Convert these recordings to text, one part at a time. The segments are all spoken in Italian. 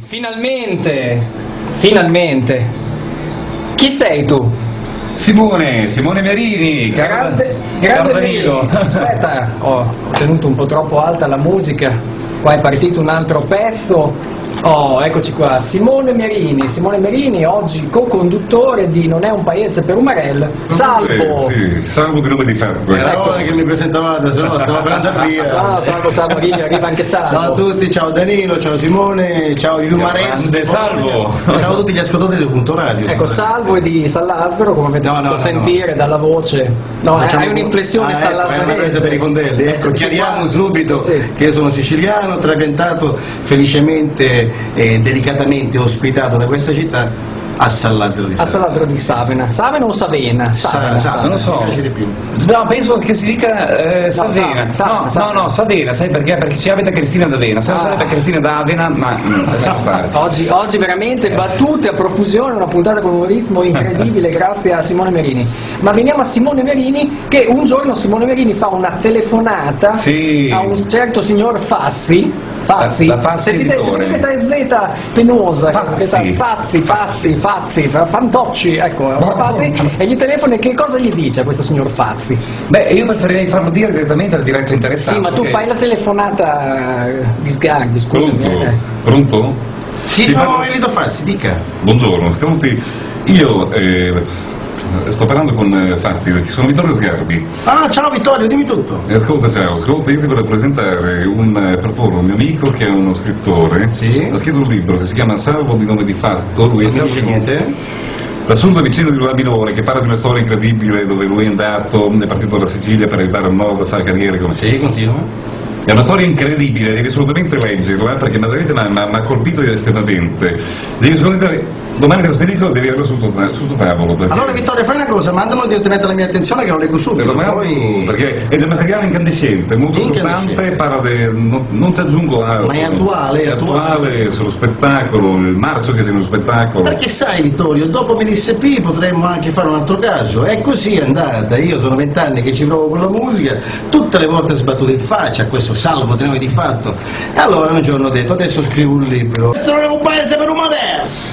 Finalmente, finalmente. Chi sei tu? Simone, Simone Merini, Grande, grande Danilo. Aspetta, ho tenuto un po' troppo alta la musica. Qua è partito un altro pezzo. Oh, eccoci qua, Simone Merini, Simone Merini, oggi co-conduttore di Non è un paese per Umarell, salvo! Eh, sì, salvo di nome di fatto. Era ora che mi presentavate, se no stavo per andare via. Ah, salvo, salvo, arriva, arriva anche salvo. Ciao a tutti, ciao Danilo, ciao Simone, ciao gli Umarezzi. Grande Salvo. Ciao a tutti gli ascoltatori del punto radio. Ecco, salvo è di Sall'Alvero, come avete No, potuto no, no, sentire dalla voce. No, Facciamo hai un'inflessione ah, ecco, è una presa sall'alverese. per i fondelli. Ecco, chiariamo qua. subito Sì, sì. che io sono siciliano, trapiantato felicemente e delicatamente ospitato da questa città a San Lazzaro di A Savona. Sall'Alvero di Savena. Savena o Savena? Sa- sa- non lo so. mi piace di più. No, penso che si dica eh, Savena. Savena, Savena, no, Savena. no, no, Savena, sai perché? Perché ci avete Cristina d'Avena, se no Ah. sarebbe Cristina d'Avena, ma lasciamo stare. Oggi, oggi veramente battute a profusione, una puntata con un ritmo incredibile grazie a Simone Merini. Ma veniamo a Simone Merini che un giorno Simone Merini fa una telefonata Sì. a un certo signor Fassi. Fazzi, La- la Fazzi sentite, sentite questa Z penosa, Fazzi. questa Fazzi, Fazzi, Fazzi, fa- Fantocci, ecco, Fazzi, e gli telefona e che cosa gli dice a questo signor Fazzi? Beh, io preferirei farlo dire direttamente al diretto interessato. Sì, ma tu fai la telefonata di sgarbi, scusa. Pronto? eh. Pronto? Sì, Sì, sono Elito Fazzi, dica. Buongiorno, ascolti, io eh, sto parlando con eh, Fazzi, sono Vittorio Sgarbi. Ah, ciao Vittorio, dimmi tutto. E ascolta, ciao, ascolta, io ti vorrei presentare un, eh, proporre un mio amico che è uno scrittore, Sì. ha scritto un libro che si chiama Salvo di nome di fatto, lui Non è dice niente? L'assurda vicenda di Lula Minore che parla di una storia incredibile dove lui è andato, è partito dalla Sicilia per arrivare al nord a fare carriera come Sì, continua. È una storia incredibile, devi assolutamente leggerla perché veramente mi ha- colpito estremamente. Devi assolutamente, domani te lo spedico devi averlo sul tuo, sul tuo tavolo. Perché Allora Vittorio, fai una cosa, mandalo direttamente alla mia attenzione che lo leggo Te subito. lo mando Poi... perché è del materiale incandescente, molto importante, parla de- non, non ti aggiungo altro. Ma è attuale, È è attuale. attuale sullo spettacolo, il marcio che c'è nello spettacolo. Perché sai Vittorio, dopo MLSP potremmo anche fare un altro caso. E così è andata. Io sono vent'anni che ci provo con la musica, tutte le volte sbattuto in faccia a questo salvo di nome di fatto. E allora un giorno ho detto, adesso scrivo un libro. Questo non è un paese per umanes!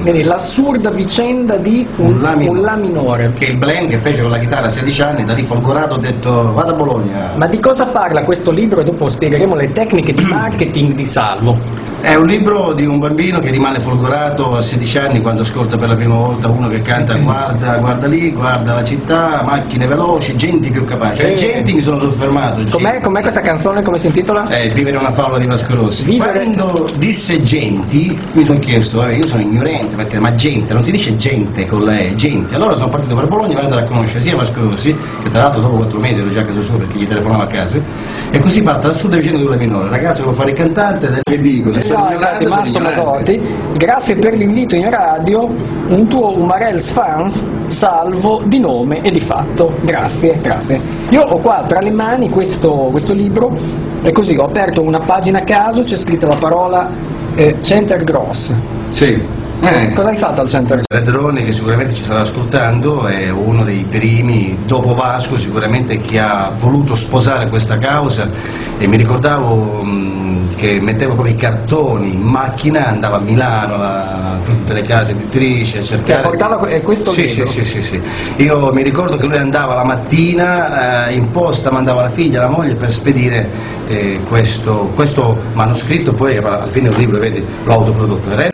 Quindi l'assurda vicenda di un, Un La minore. un La minore. Che il blend che fece con la chitarra a 16 anni, da lì folgorato ho detto vado a Bologna. Ma di cosa parla questo libro e dopo spiegheremo le tecniche di marketing di Salvo. È un libro di un bambino che rimane folgorato a 16 anni quando ascolta per la prima volta uno che canta guarda, guarda lì, guarda la città, macchine veloci, genti più capaci. A genti mi sono soffermato. Com'è, com'è questa canzone, come si intitola? Eh, vivere una favola di Vasco Rossi. Vivere- Quando disse genti, mi sono chiesto, vabbè, io sono ignorante perché, ma gente, non si dice gente con la E, gente. Allora sono partito per Bologna andare a conoscere sia Vasco Rossi, che tra l'altro dopo quattro mesi ero già a casa sua perché gli telefonavo a casa, e così parte l'assurda vicenda di una minore. Ragazzo, devo fare il cantante, del- che dico, se sono Ciao, ignorante. Masotti, grazie per l'invito in radio, un tuo Umarels fan, salvo di nome e di fatto. Grazie, grazie. Io ho qua tra le mani questo, questo libro e così ho aperto una pagina a caso, c'è scritta la parola eh, Center Gross. Sì. Eh. Cosa hai fatto al Center Gross? Redrone che sicuramente ci starà ascoltando è uno dei primi, dopo Vasco sicuramente, che ha voluto sposare questa causa e mi ricordavo mh, che mettevo proprio i cartoni in macchina, andava a Milano, a tutte le case editrici a cercare... Cioè, portava que- eh, questo sì, libro? Sì, sì, sì, sì. Io mi ricordo che lui andava la mattina eh, in posta, mandava la figlia, la moglie per spedire eh, questo, questo manoscritto, poi alla fine il libro, vedi, l'ho autoprodotto.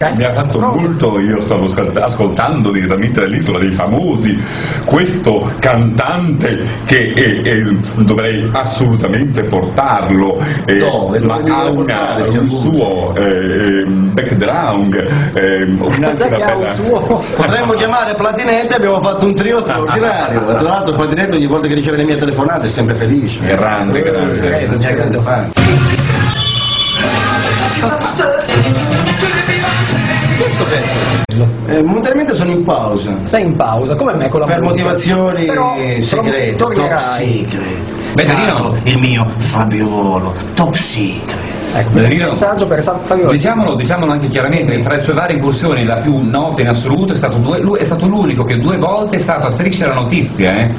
Mi ha fatto No. molto, io stavo ascolt- ascoltando direttamente dall'isola dei famosi questo cantante che eh, eh, dovrei assolutamente portarlo, eh, Dove? Dove ma ha una- un suo eh, eh, background, eh, Cos'è una che ha un bella- suo? Potremmo chiamare Platinette, abbiamo fatto un trio straordinario. Tra l'altro Platinette ogni volta che riceve le mie telefonate è sempre felice. Grande, grande. È il mio grande fan. Questo pezzo? Eh, momentaneamente sono in pausa. Sei in pausa, come me con la Per musica. motivazioni Però, segrete, però top secret. Danilo. il mio Fabio Volo, top secret. Ecco, un messaggio per Sa- Fabio. Diciamolo, diciamolo anche chiaramente, fra le sue varie incursioni, la più nota in assoluto è stato, due- lui è stato l'unico che due volte è stato a striscia la notizia, eh?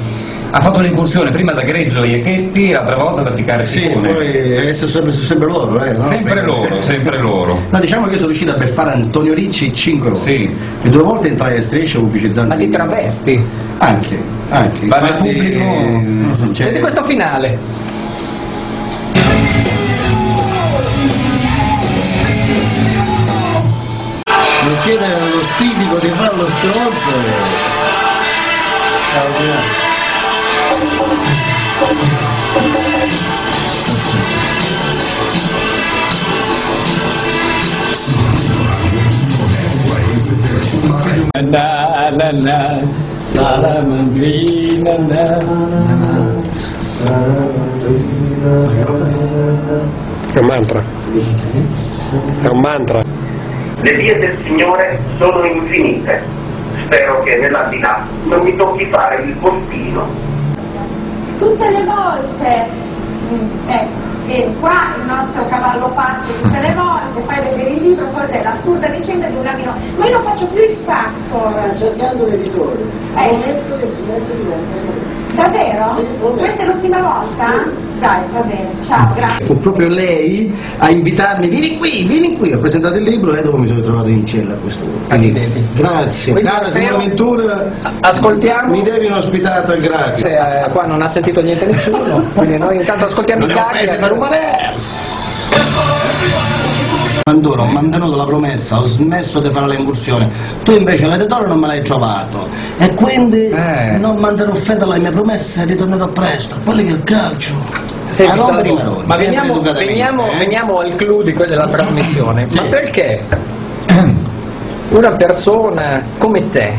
Ha fatto un'incursione prima da Greggio e Chetti, l'altra volta da Ticare Sì, Simone. poi adesso sempre, sono sempre loro, eh, no? Sempre loro, sempre loro. No, diciamo che io sono riuscito a beffare Antonio Ricci 5 volte. Sì. E due volte entrai a striscia pubblicizzando. Ma di travesti. Anche, anche. Ma Infatti, pubblico- eh, cioè- Senti questo finale. Non chiedere allo stitico di fare lo stronzo. Na na na, salamandrina na. È un mantra. È un mantra. Le vie del Signore sono infinite. Spero che nell'aldilà non mi tocchi fare il postino. Tutte le volte, mm, ecco, e qua il nostro cavallo pazzo tutte le volte, fai vedere il libro, cos'è l'assurda vicenda di un abito. Ma io non faccio più X Factor. cercando un editore. Eh. Prometto che si mette di rompere. Davvero? Sì. Questa è l'ultima volta? Dai, va bene, ciao, grazie. Fu proprio lei a invitarmi, vieni qui, vieni qui, ho presentato il libro e dopo mi sono trovato in cella a questo Accidenti. Grazie, Quindi, cara Simona Matteo, Ventura, Ascoltiamo. mi devi un'ospitata, grazie. Se, eh, qua non ha sentito niente nessuno, quindi noi intanto ascoltiamo Non i è un paese per cari. Quando ho mantenuto la promessa, ho smesso di fare le incursioni, tu invece l'editore non me l'hai trovato e quindi Eh. non manterrò fede alle mie promesse e ritornerò presto, quello che è il calcio. Senti, Salvo, maroni, ma veniamo, veniamo- eh. veniamo al clou di que- della trasmissione. Sì. Ma perché una persona come te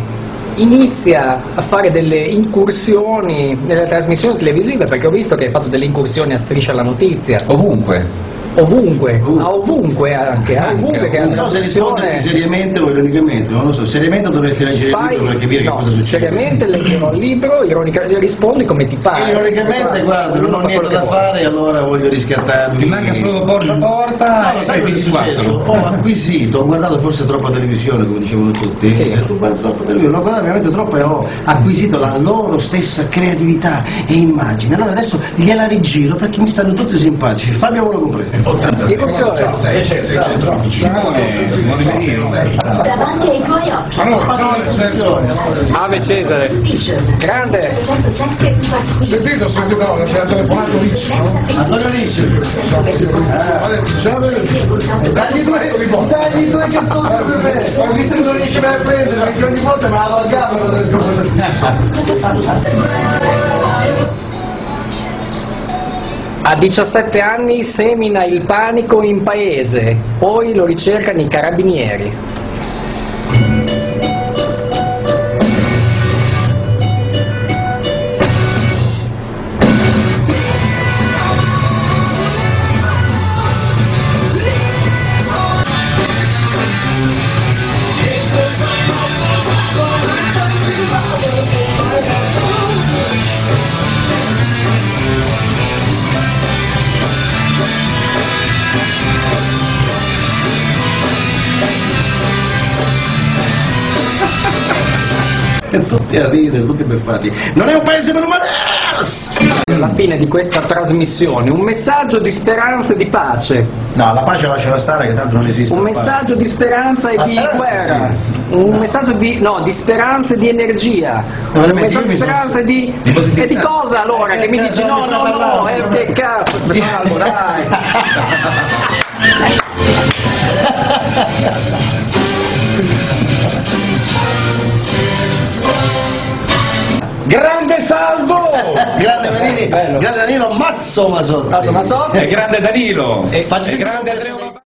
inizia a fare delle incursioni nelle trasmissioni televisive? Perché ho visto che hai fatto delle incursioni a striscia la notizia, Ovunque ovunque, uh. a ovunque anche, anche, ovunque che non so se rispondi seriamente o ironicamente, non lo so, seriamente dovresti leggere Fai... il libro per capire no, che cosa succede. Seriamente leggerò il libro, ironicamente rispondi come ti pare. E ironicamente guarda, non ho niente da fare e allora voglio riscattarmi. Ti manca solo porta a porta. No, e sai cosa è successo? Ho acquisito, ho guardato forse troppa televisione, come dicevano tutti. Sì. Certo, guardi troppa televisione, ho guardato veramente troppo e ho acquisito la loro stessa creatività e immagine. Allora adesso gliela rigiro perché mi stanno tutti simpatici, Fabio lo compreso. 86 611 Davanti ai tuoi occhi. Ave Cesare. Grande. 107 Sentite, ho sentito, no, abbiamo telefonato Ricci. Antonio Ricci. Dagli due, dagli due cazzotti per me. Ho visto che non riesce mai a prendere, perché ogni volta me la lagavano. A 17 anni semina il panico in paese, poi lo ricercano i carabinieri. Tutti a ridere, tutti beffati. Non è un paese per umanes! Alla fine di questa trasmissione un messaggio di speranza e di pace, No, la pace lasciala stare che tanto non esiste. un messaggio di speranza e La di speranza, guerra, sì. un messaggio di, no, di speranza e di energia, No, un io messaggio di speranza e di, di e di cosa allora? Eh, Che mi che dici cazzo no, mi no, no, eh, che cazzo, salvo, dai. Grande Danilo, grande Danilo Masso Masotti. Maso Mazzotti. E grande Danilo. E- E grande Andrea